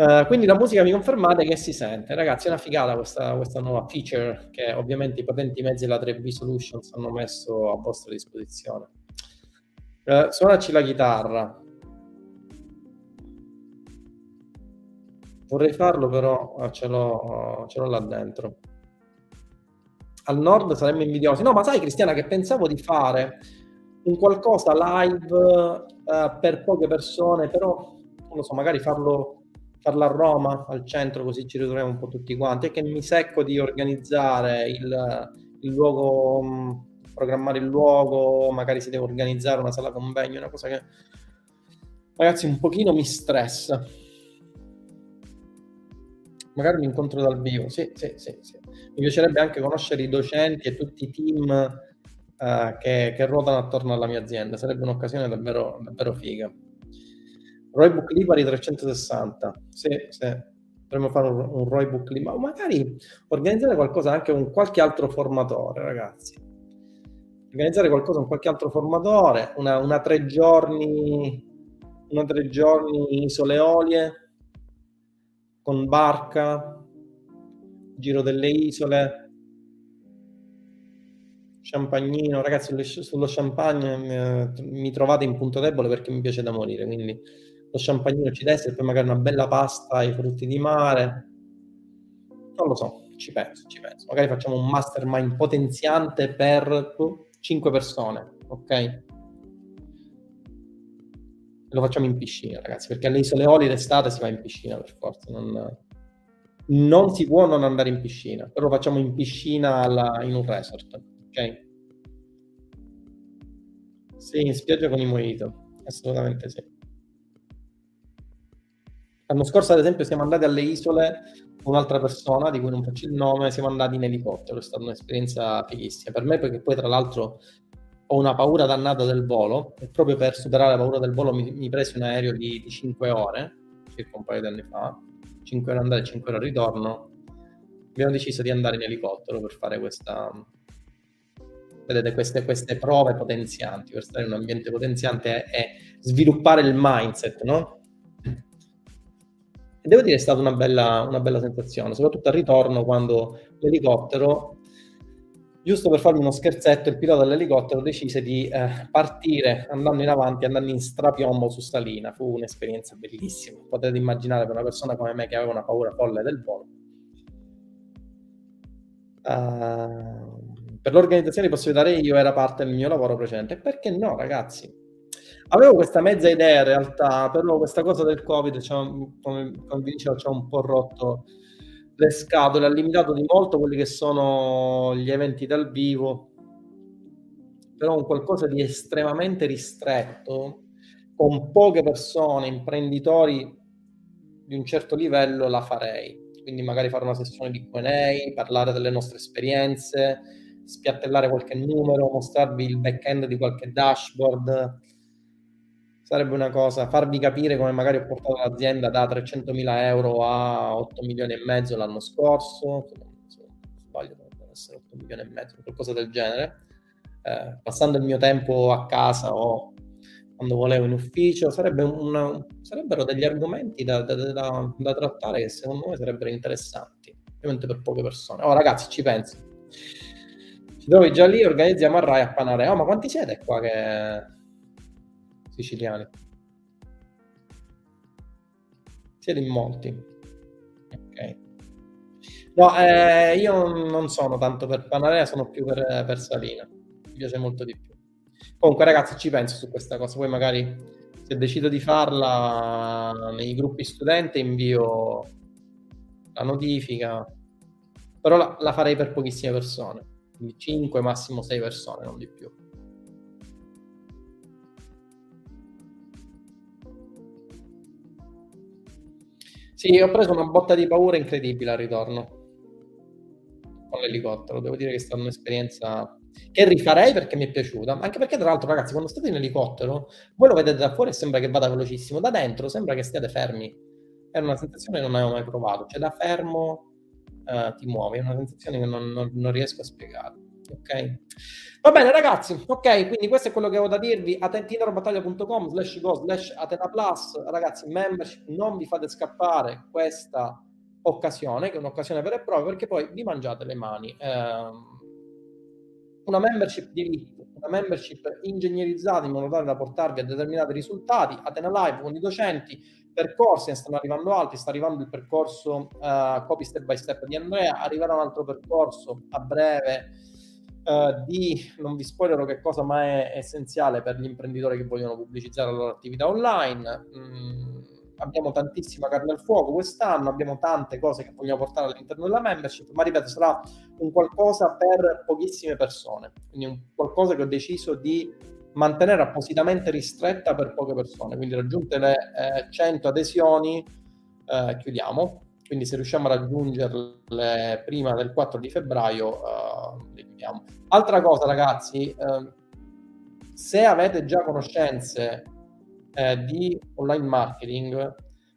Uh, quindi la musica mi confermate che si sente. Ragazzi, è una figata questa, questa, nuova feature che ovviamente i potenti mezzi della 3B Solutions hanno messo a vostra disposizione. Uh, suonaci la chitarra. Vorrei farlo, però uh, ce, l'ho, ce l'ho là dentro. Al nord saremmo invidiosi. No, ma sai, Cristiana, che pensavo di fare un qualcosa live per poche persone, però non lo so, magari farlo farla a Roma, al centro, così ci ritroviamo un po' tutti quanti, e che mi secco di organizzare il, il luogo, mm, programmare il luogo, magari si deve organizzare una sala convegno, una cosa che ragazzi un pochino mi stressa. Magari un incontro dal vivo, sì, sì, sì, sì. Mi piacerebbe anche conoscere i docenti e tutti i team uh, che, che ruotano attorno alla mia azienda, sarebbe un'occasione davvero, davvero figa. Roybook Libari 360. Sì, sì. Potremmo fare un, un Roybook Libari, ma magari organizzare qualcosa anche con qualche altro formatore, ragazzi. Organizzare qualcosa con qualche altro formatore, una, una tre giorni, una tre giorni isole Olie, con barca, giro delle isole, champagnino, ragazzi sullo champagne eh, mi trovate in punto debole perché mi piace da morire, quindi lo champagnino ci destra e poi magari una bella pasta ai frutti di mare. Non lo so, ci penso, ci penso. Magari facciamo un mastermind potenziante per 5 persone, ok? Lo facciamo in piscina, ragazzi, perché alle isole Oli d'estate si va in piscina per forza. Non, non si può non andare in piscina, però lo facciamo in piscina alla, in un resort, ok? Sì, in spiaggia con i mojito, assolutamente sì. L'anno scorso, ad esempio, siamo andati alle isole con un'altra persona di cui non faccio il nome, siamo andati in elicottero, è stata un'esperienza fighissima. Per me, perché poi, tra l'altro, ho una paura dannata del volo, e proprio per superare la paura del volo mi, mi presi un aereo di, di 5 ore, circa un paio di anni fa, 5 ore andare e 5 ore ritorno. Abbiamo deciso di andare in elicottero per fare questa, vedete queste, queste, prove potenzianti, per stare in un ambiente potenziante e, e sviluppare il mindset, no? E devo dire è stata una bella, una bella sensazione, soprattutto al ritorno quando l'elicottero, giusto per farmi uno scherzetto, il pilota dell'elicottero decise di eh, partire andando in avanti, andando in strapiombo su salina. Fu un'esperienza bellissima. Potete immaginare per una persona come me che aveva una paura folle del volo. Uh, per l'organizzazione di possibilità io era parte del mio lavoro precedente. Perché no, ragazzi? Avevo questa mezza idea in realtà, però questa cosa del Covid, come, come vi dicevo, ci ha un po' rotto le scatole, ha limitato di molto quelli che sono gli eventi dal vivo, però un qualcosa di estremamente ristretto, con poche persone, imprenditori di un certo livello, la farei. Quindi magari fare una sessione di Q&A, parlare delle nostre esperienze, spiattellare qualche numero, mostrarvi il back-end di qualche dashboard, sarebbe una cosa, farvi capire come magari ho portato l'azienda da 300 mila euro a 8 milioni e mezzo l'anno scorso, se non sbaglio dovrebbe essere 8 milioni e mezzo, qualcosa del genere. Eh, passando il mio tempo a casa o quando volevo in ufficio, sarebbe una, sarebbero degli argomenti da, da, da, da, trattare che secondo me sarebbero interessanti, ovviamente per poche persone. Oh ragazzi, ci penso. Ci trovi già lì, organizziamo a Rai a Panare. Oh, ma quanti siete qua che... siciliani? Siete in molti. Ok. No, eh, io non sono tanto per Panarea, sono più per, per Salina. Mi piace molto di più. Comunque, ragazzi, ci penso su questa cosa. Poi, magari, se decido di farla nei gruppi studenti, invio la notifica. Però la, la farei per pochissime persone. Quindi 5, massimo 6 persone, non di più. Sì, ho preso una botta di paura incredibile al ritorno con l'elicottero. Devo dire che è stata un'esperienza che rifarei perché mi è piaciuta, anche perché tra l'altro ragazzi quando state in elicottero voi lo vedete da fuori e sembra che vada velocissimo, da dentro sembra che stiate fermi, è una sensazione che non avevo mai provato, cioè da fermo uh, ti muovi, è una sensazione che non, non, non, riesco a spiegare, ok? Va bene ragazzi, ok, quindi questo è quello che avevo da dirvi, atentinobattaglia.com slash go slash Atena Plus, ragazzi membership, non vi fate scappare questa occasione, che è un'occasione vera e propria, perché poi vi mangiate le mani. Eh, una membership di elite, una membership ingegnerizzata in modo tale da portarvi a determinati risultati, Atena Live con i docenti, percorsi, ne stanno arrivando altri, sta arrivando il percorso uh, copy step by step di Andrea, arriverà un altro percorso a breve uh, di, non vi spoilerò che cosa, ma è essenziale per gli imprenditori che vogliono pubblicizzare la loro attività online. Mm abbiamo tantissima carne al fuoco quest'anno, abbiamo tante cose che vogliamo portare all'interno della membership, ma ripeto, sarà un qualcosa per pochissime persone, quindi un qualcosa che ho deciso di mantenere appositamente ristretta per poche persone, quindi raggiunte le eh, 100 adesioni eh, chiudiamo, quindi se riusciamo a raggiungerle prima del 4 di febbraio eh, le chiudiamo. Altra cosa ragazzi, eh, se avete già conoscenze eh, di online marketing,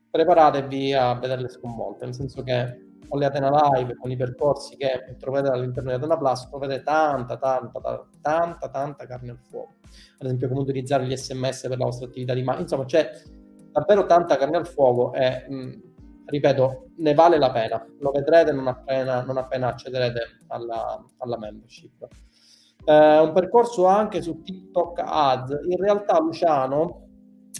preparatevi a vederle sconvolte, nel senso che con le Atena Live, con i percorsi che trovate all'interno di Atena Plus, trovate tanta, tanta, tanta, tanta, tanta carne al fuoco. Ad esempio, come utilizzare gli sms per la vostra attività di marketing. Insomma, c'è davvero tanta carne al fuoco e, mh, ripeto, ne vale la pena. Lo vedrete non appena, non appena accederete alla, alla membership. Eh, un percorso anche su TikTok Ads. In realtà, Luciano,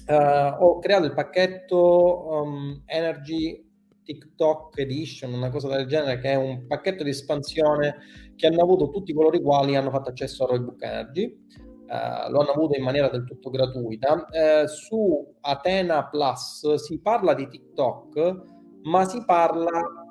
Uh, ho creato il pacchetto um, Energy TikTok Edition, una cosa del genere, che è un pacchetto di espansione che hanno avuto tutti coloro i quali hanno fatto accesso a Roybook Energy. Uh, lo hanno avuto in maniera del tutto gratuita. Uh, su Atena Plus si parla di TikTok, ma si parla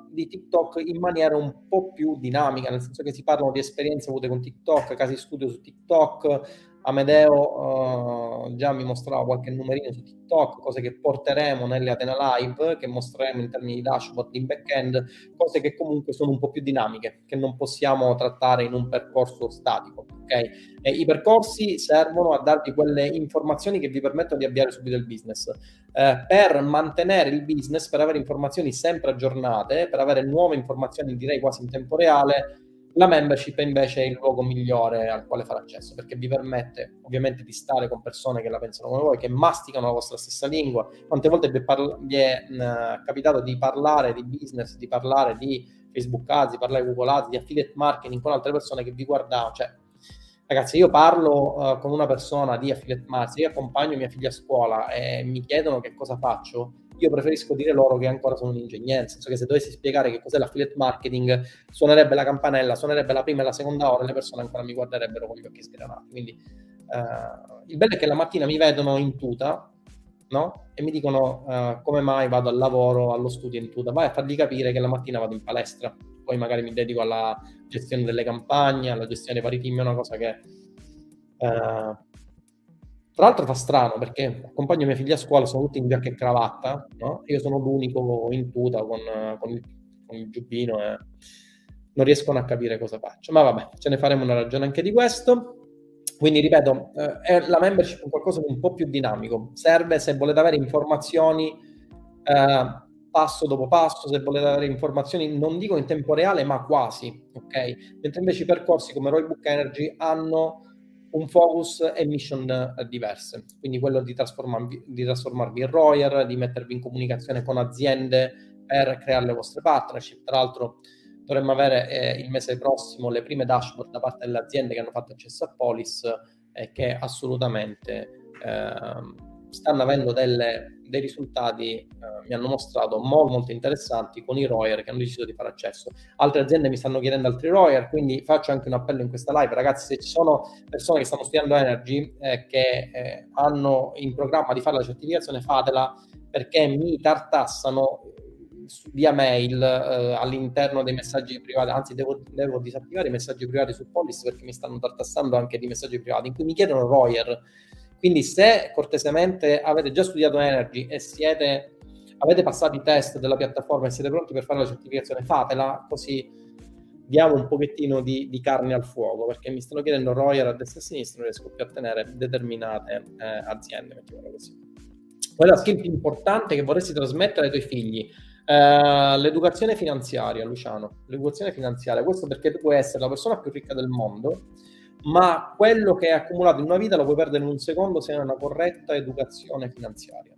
di TikTok in maniera un po' più dinamica, nel senso che si parlano di esperienze avute con TikTok, casi studio su TikTok, Amedeo uh, già mi mostrava qualche numerino su TikTok, cose che porteremo nelle Atena Live, che mostreremo in termini di dashboard in back-end, cose che comunque sono un po' più dinamiche, che non possiamo trattare in un percorso statico. Okay? E I percorsi servono a darvi quelle informazioni che vi permettono di avviare subito il business. Eh, per mantenere il business, per avere informazioni sempre aggiornate, per avere nuove informazioni direi quasi in tempo reale, la membership invece è il luogo migliore al quale fare accesso perché vi permette ovviamente di stare con persone che la pensano come voi, che masticano la vostra stessa lingua. Quante volte vi è, parla- vi è mh, capitato di parlare di business, di parlare di Facebook Ads, di parlare di Google Ads, di affiliate marketing con altre persone che vi guardavano? Cioè, ragazzi, io parlo uh, con una persona di affiliate marketing, io accompagno mia figlia a scuola e mi chiedono che cosa faccio io preferisco dire loro che ancora sono un ingegnere, nel senso che se dovessi spiegare che cos'è l'affiliate marketing, suonerebbe la campanella, suonerebbe la prima e la seconda ora e le persone ancora mi guarderebbero con gli occhi sgranati. Quindi uh, il bello è che la mattina mi vedono in tuta, no? E mi dicono uh, come mai vado al lavoro, allo studio in tuta. Vai a fargli capire che la mattina vado in palestra, poi magari mi dedico alla gestione delle campagne, alla gestione dei vari team, è una cosa che... Uh, tra l'altro fa strano perché accompagno mia figlia a scuola, sono tutti in giacca e cravatta, no? Io sono l'unico in tuta con, con, il, con il giubbino e non riescono a capire cosa faccio. Ma vabbè, ce ne faremo una ragione anche di questo. Quindi ripeto, eh, la membership è qualcosa di un po' più dinamico. Serve se volete avere informazioni eh, passo dopo passo, se volete avere informazioni, non dico in tempo reale, ma quasi, ok? Mentre invece i percorsi come Roybook Energy hanno un focus e mission eh, diverse, quindi quello di trasformarvi, di trasformarvi in Royer, di mettervi in comunicazione con aziende per creare le vostre partnership. Tra l'altro dovremmo avere eh, il mese prossimo le prime dashboard da parte delle aziende che hanno fatto accesso a Polis e eh, che assolutamente eh, stanno avendo delle, dei risultati, eh, mi hanno mostrato molto, molto interessanti con i Royer che hanno deciso di fare accesso. Altre aziende mi stanno chiedendo altri Royer, quindi faccio anche un appello in questa live. Ragazzi, se ci sono persone che stanno studiando Energy eh, che eh, hanno in programma di fare la certificazione, fatela perché mi tartassano via mail eh, all'interno dei messaggi privati, anzi devo, devo, disattivare i messaggi privati su Polis perché mi stanno tartassando anche di messaggi privati in cui mi chiedono Royer quindi se cortesemente avete già studiato Energy e siete, avete passato i test della piattaforma e siete pronti per fare la certificazione, fatela così diamo un pochettino di, di carne al fuoco perché mi stanno chiedendo Royer a destra e a sinistra non riesco più a tenere determinate eh, aziende, mettiamola così. Qual è la skill più importante che vorresti trasmettere ai tuoi figli? Uh, l'educazione finanziaria, Luciano, l'educazione finanziaria, questo perché tu puoi essere la persona più ricca del mondo, ma quello che hai accumulato in una vita lo puoi perdere in un secondo se hai una corretta educazione finanziaria.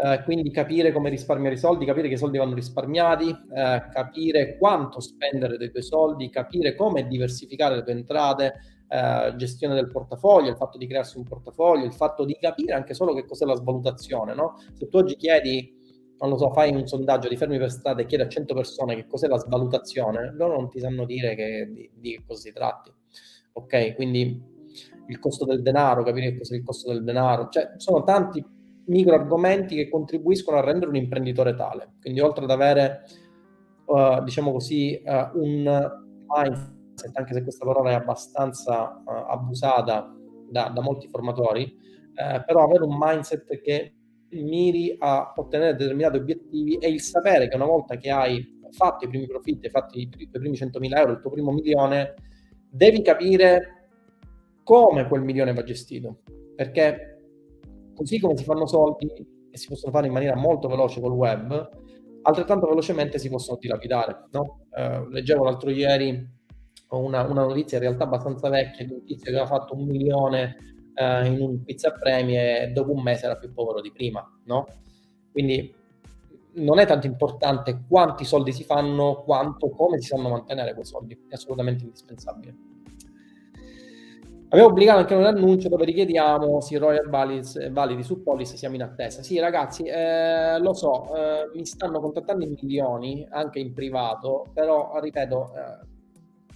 Eh, quindi capire come risparmiare i soldi, capire che i soldi vanno risparmiati, eh, capire quanto spendere dei tuoi soldi, capire come diversificare le tue entrate, eh, gestione del portafoglio, il fatto di crearsi un portafoglio, il fatto di capire anche solo che cos'è la svalutazione. No? Se tu oggi chiedi, non lo so, fai un sondaggio, ti fermi per strada e chiedi a 100 persone che cos'è la svalutazione, loro non ti sanno dire che, di, di che cosa si tratti ok? Quindi il costo del denaro, capire cos'è il costo del denaro, cioè sono tanti micro argomenti che contribuiscono a rendere un imprenditore tale. Quindi oltre ad avere, uh, diciamo così, uh, un mindset, anche se questa parola è abbastanza uh, abusata da, da, molti formatori, però avere un mindset che miri a ottenere determinati obiettivi e il sapere che una volta che hai fatto i primi profitti, hai fatto i, i primi 100.000 euro, il tuo primo milione, devi capire come quel milione va gestito, perché così come si fanno soldi e si possono fare in maniera molto veloce col web, altrettanto velocemente si possono dilapidare. No? Eh, leggevo l'altro ieri una, una, notizia in realtà abbastanza vecchia di un tizio che aveva fatto un milione eh, in un pizza premi e dopo un mese era più povero di prima. No? Quindi non è tanto importante quanti soldi si fanno, quanto come si sanno mantenere quei soldi, è assolutamente indispensabile. Abbiamo pubblicato anche un annuncio dove richiediamo i Royal validi, validi su Polis siamo in attesa. Sì, ragazzi, eh, lo so, eh, mi stanno contattando in milioni, anche in privato, però ripeto, eh,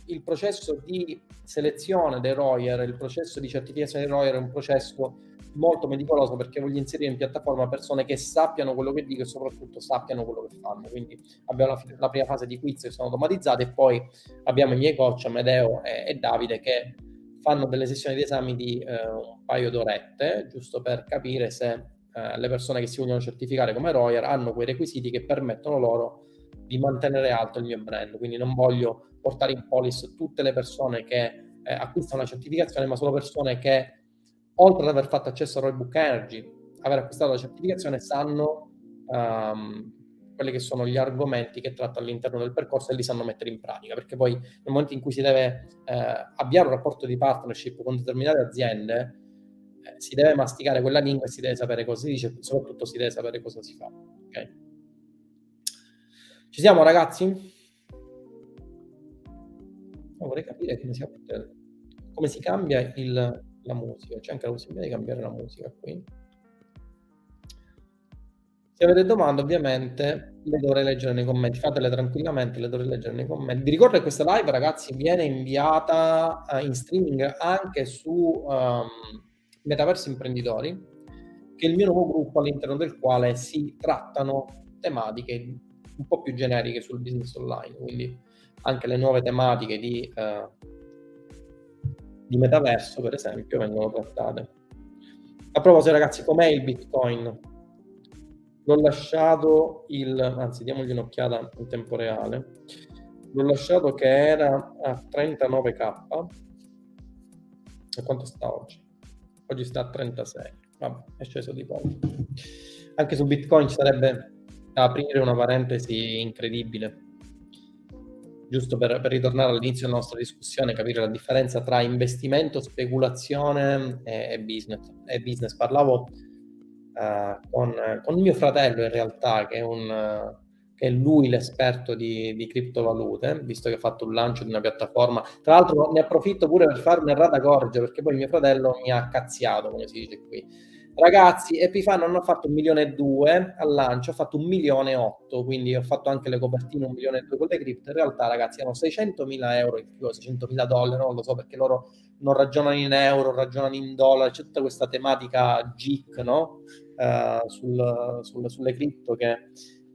il processo di selezione dei Royer, il processo di certificazione dei Royer è un processo molto meticoloso perché voglio inserire in piattaforma persone che sappiano quello che dico e soprattutto sappiano quello che fanno. Quindi abbiamo la, la prima fase di quiz che sono automatizzate e poi abbiamo i miei coach Amedeo e, e Davide che fanno delle sessioni di esami di eh, un paio d'orette, giusto per capire se eh, le persone che si vogliono certificare come Royer hanno quei requisiti che permettono loro di mantenere alto il mio brand. Quindi non voglio portare in polis tutte le persone che eh, acquistano la certificazione, ma solo persone che oltre ad aver fatto accesso a Roybook Energy, aver acquistato la certificazione, sanno um, quelli che sono gli argomenti che tratta all'interno del percorso e li sanno mettere in pratica, perché poi nel momento in cui si deve eh, avviare un rapporto di partnership con determinate aziende, eh, si deve masticare quella lingua e si deve sapere cosa si dice, soprattutto si deve sapere cosa si fa. Okay? Ci siamo ragazzi? vorrei capire come si, come si cambia il, la musica, c'è anche la possibilità di cambiare la musica qui. Se avete domande, ovviamente le dovrei leggere nei commenti. Fatele tranquillamente, le dovrei leggere nei commenti. Vi ricordo che questa live, ragazzi, viene inviata uh, in streaming anche su um, Metaverso Imprenditori, che è il mio nuovo gruppo all'interno del quale si trattano tematiche un po' più generiche sul business online. Quindi anche le nuove tematiche di uh, di metaverso, per esempio, vengono trattate. A proposito, ragazzi, com'è il Bitcoin? L'ho lasciato il, anzi, diamogli un'occhiata in tempo reale. L'ho lasciato che era a 39k. E quanto sta oggi? Oggi sta a 36. Vabbè, è sceso di poco. Anche su Bitcoin ci sarebbe aprire una parentesi incredibile, giusto per, per, ritornare all'inizio della nostra discussione, capire la differenza tra investimento, speculazione e, e business. E business. Parlavo uh, con, con, mio fratello in realtà, che è, un, che è lui l'esperto di, di, criptovalute, visto che ha fatto un lancio di una piattaforma. Tra l'altro ne approfitto pure per farmi errata corge, perché poi mio fratello mi ha cazziato, come si dice qui Ragazzi, Epifan hanno fatto un milione e due al lancio, ho fatto un milione e otto, quindi ho fatto anche le copertine un milione e due con le cripto. In realtà, ragazzi, hanno 600 mila euro in più, 600 mila dollari, non lo so perché loro non ragionano in euro, ragionano in dollari, c'è tutta questa tematica geek, no? Uh, sul, sul, sulle cripto che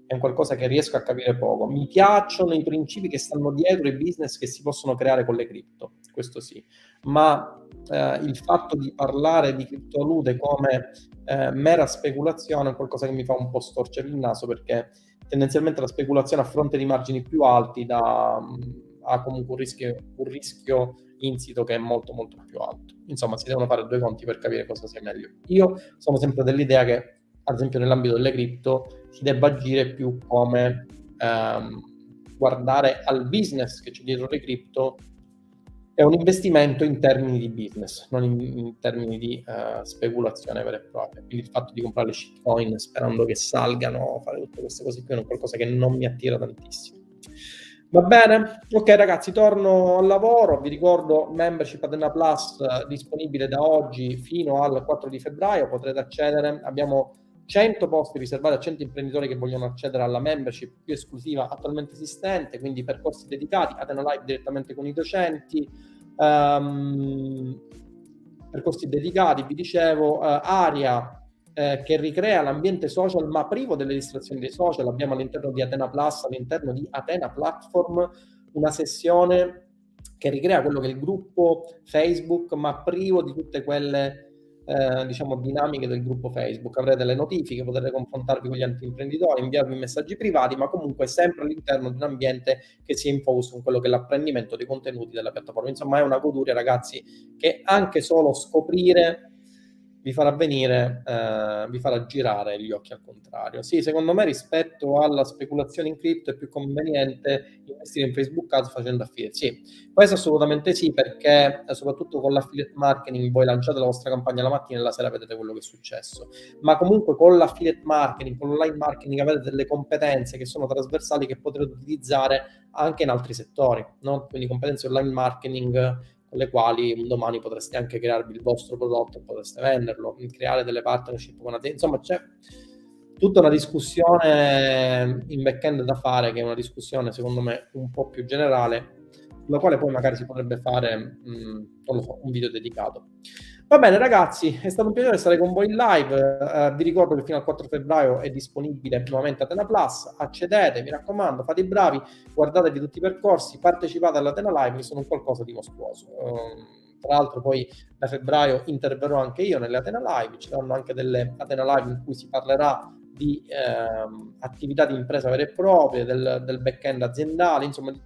è un qualcosa che riesco a capire poco. Mi piacciono i principi che stanno dietro i business che si possono creare con le cripto, questo sì, ma eh, il fatto di parlare di criptovalute come eh, mera speculazione è qualcosa che mi fa un po' storcere il naso perché tendenzialmente la speculazione a fronte di margini più alti mm, ha comunque un rischio, un rischio insito che è molto molto più alto. Insomma, si devono fare due conti per capire cosa sia meglio. Io sono sempre dell'idea che, ad esempio, nell'ambito delle cripto si debba agire più come ehm, guardare al business che c'è dietro le cripto è un investimento in termini di business, non in, in termini di uh, speculazione vera e propria. Quindi il fatto di comprare le shitcoin sperando che salgano, fare tutte queste cose qui è qualcosa che non mi attira tantissimo. Va bene? Ok ragazzi, torno al lavoro, vi ricordo membership Adena Plus eh, disponibile da oggi fino al 4 di febbraio, potrete accedere, abbiamo 100 posti riservati a 100 imprenditori che vogliono accedere alla membership più esclusiva attualmente esistente, quindi percorsi dedicati, Atena Live direttamente con i docenti, um, percorsi dedicati, vi dicevo, uh, Aria eh, che ricrea l'ambiente social ma privo delle distrazioni dei social, abbiamo all'interno di Atena Plus, all'interno di Atena Platform, una sessione che ricrea quello che è il gruppo Facebook ma privo di tutte quelle eh, diciamo, dinamiche del gruppo Facebook. Avrete le notifiche, potrete confrontarvi con gli altri imprenditori, inviarvi messaggi privati, ma comunque sempre all'interno di un ambiente che sia in quello che è l'apprendimento dei contenuti della piattaforma. Insomma, è una goduria, ragazzi, che anche solo scoprire vi farà venire, eh, vi farà girare gli occhi al contrario. Sì, secondo me rispetto alla speculazione in cripto è più conveniente investire in Facebook Ads facendo affiliate. Sì, questo assolutamente sì, perché eh, soprattutto con l'affiliate marketing voi lanciate la vostra campagna la mattina e la sera vedete quello che è successo. Ma comunque con l'affiliate marketing, con l'online marketing avete delle competenze che sono trasversali che potrete utilizzare anche in altri settori, no? Quindi competenze online marketing con le quali un domani potreste anche crearvi il vostro prodotto potreste venderlo, creare delle partnership con aziende. Insomma, c'è tutta una discussione in back-end da fare, che è una discussione secondo me un po' più generale, sulla quale poi magari si potrebbe fare, mh, non lo so, un video dedicato. Va bene ragazzi, è stato un piacere stare con voi in live, uh, vi ricordo che fino al 4 febbraio è disponibile nuovamente Atena Plus, accedete, mi raccomando, fate i bravi, guardatevi tutti i percorsi, partecipate all'Atena Live, che sono un qualcosa di mostruoso. Uh, tra l'altro poi da febbraio interverrò anche io nelle Atena Live, ci saranno anche delle Atena Live in cui si parlerà di eh, attività di impresa vere e proprie, del, del back-end aziendale, insomma di,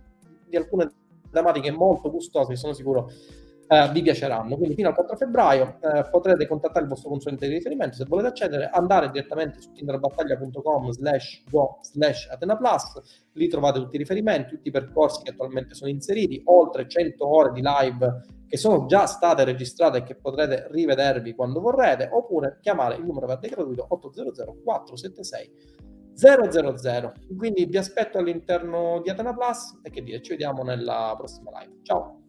di alcune tematiche molto gustose sono sicuro eh, vi piaceranno. Quindi fino al 4 febbraio eh, potrete contattare il vostro consulente di riferimento se volete accedere, andare direttamente su tinderbattaglia.com slash go slash Plus, lì trovate tutti i riferimenti, tutti i percorsi che attualmente sono inseriti, oltre 100 ore di live che sono già state registrate e che potrete rivedervi quando vorrete, oppure chiamare il numero verde gratuito 800 476 000. Quindi vi aspetto all'interno di Atena Plus e che dire, ci vediamo nella prossima live. Ciao!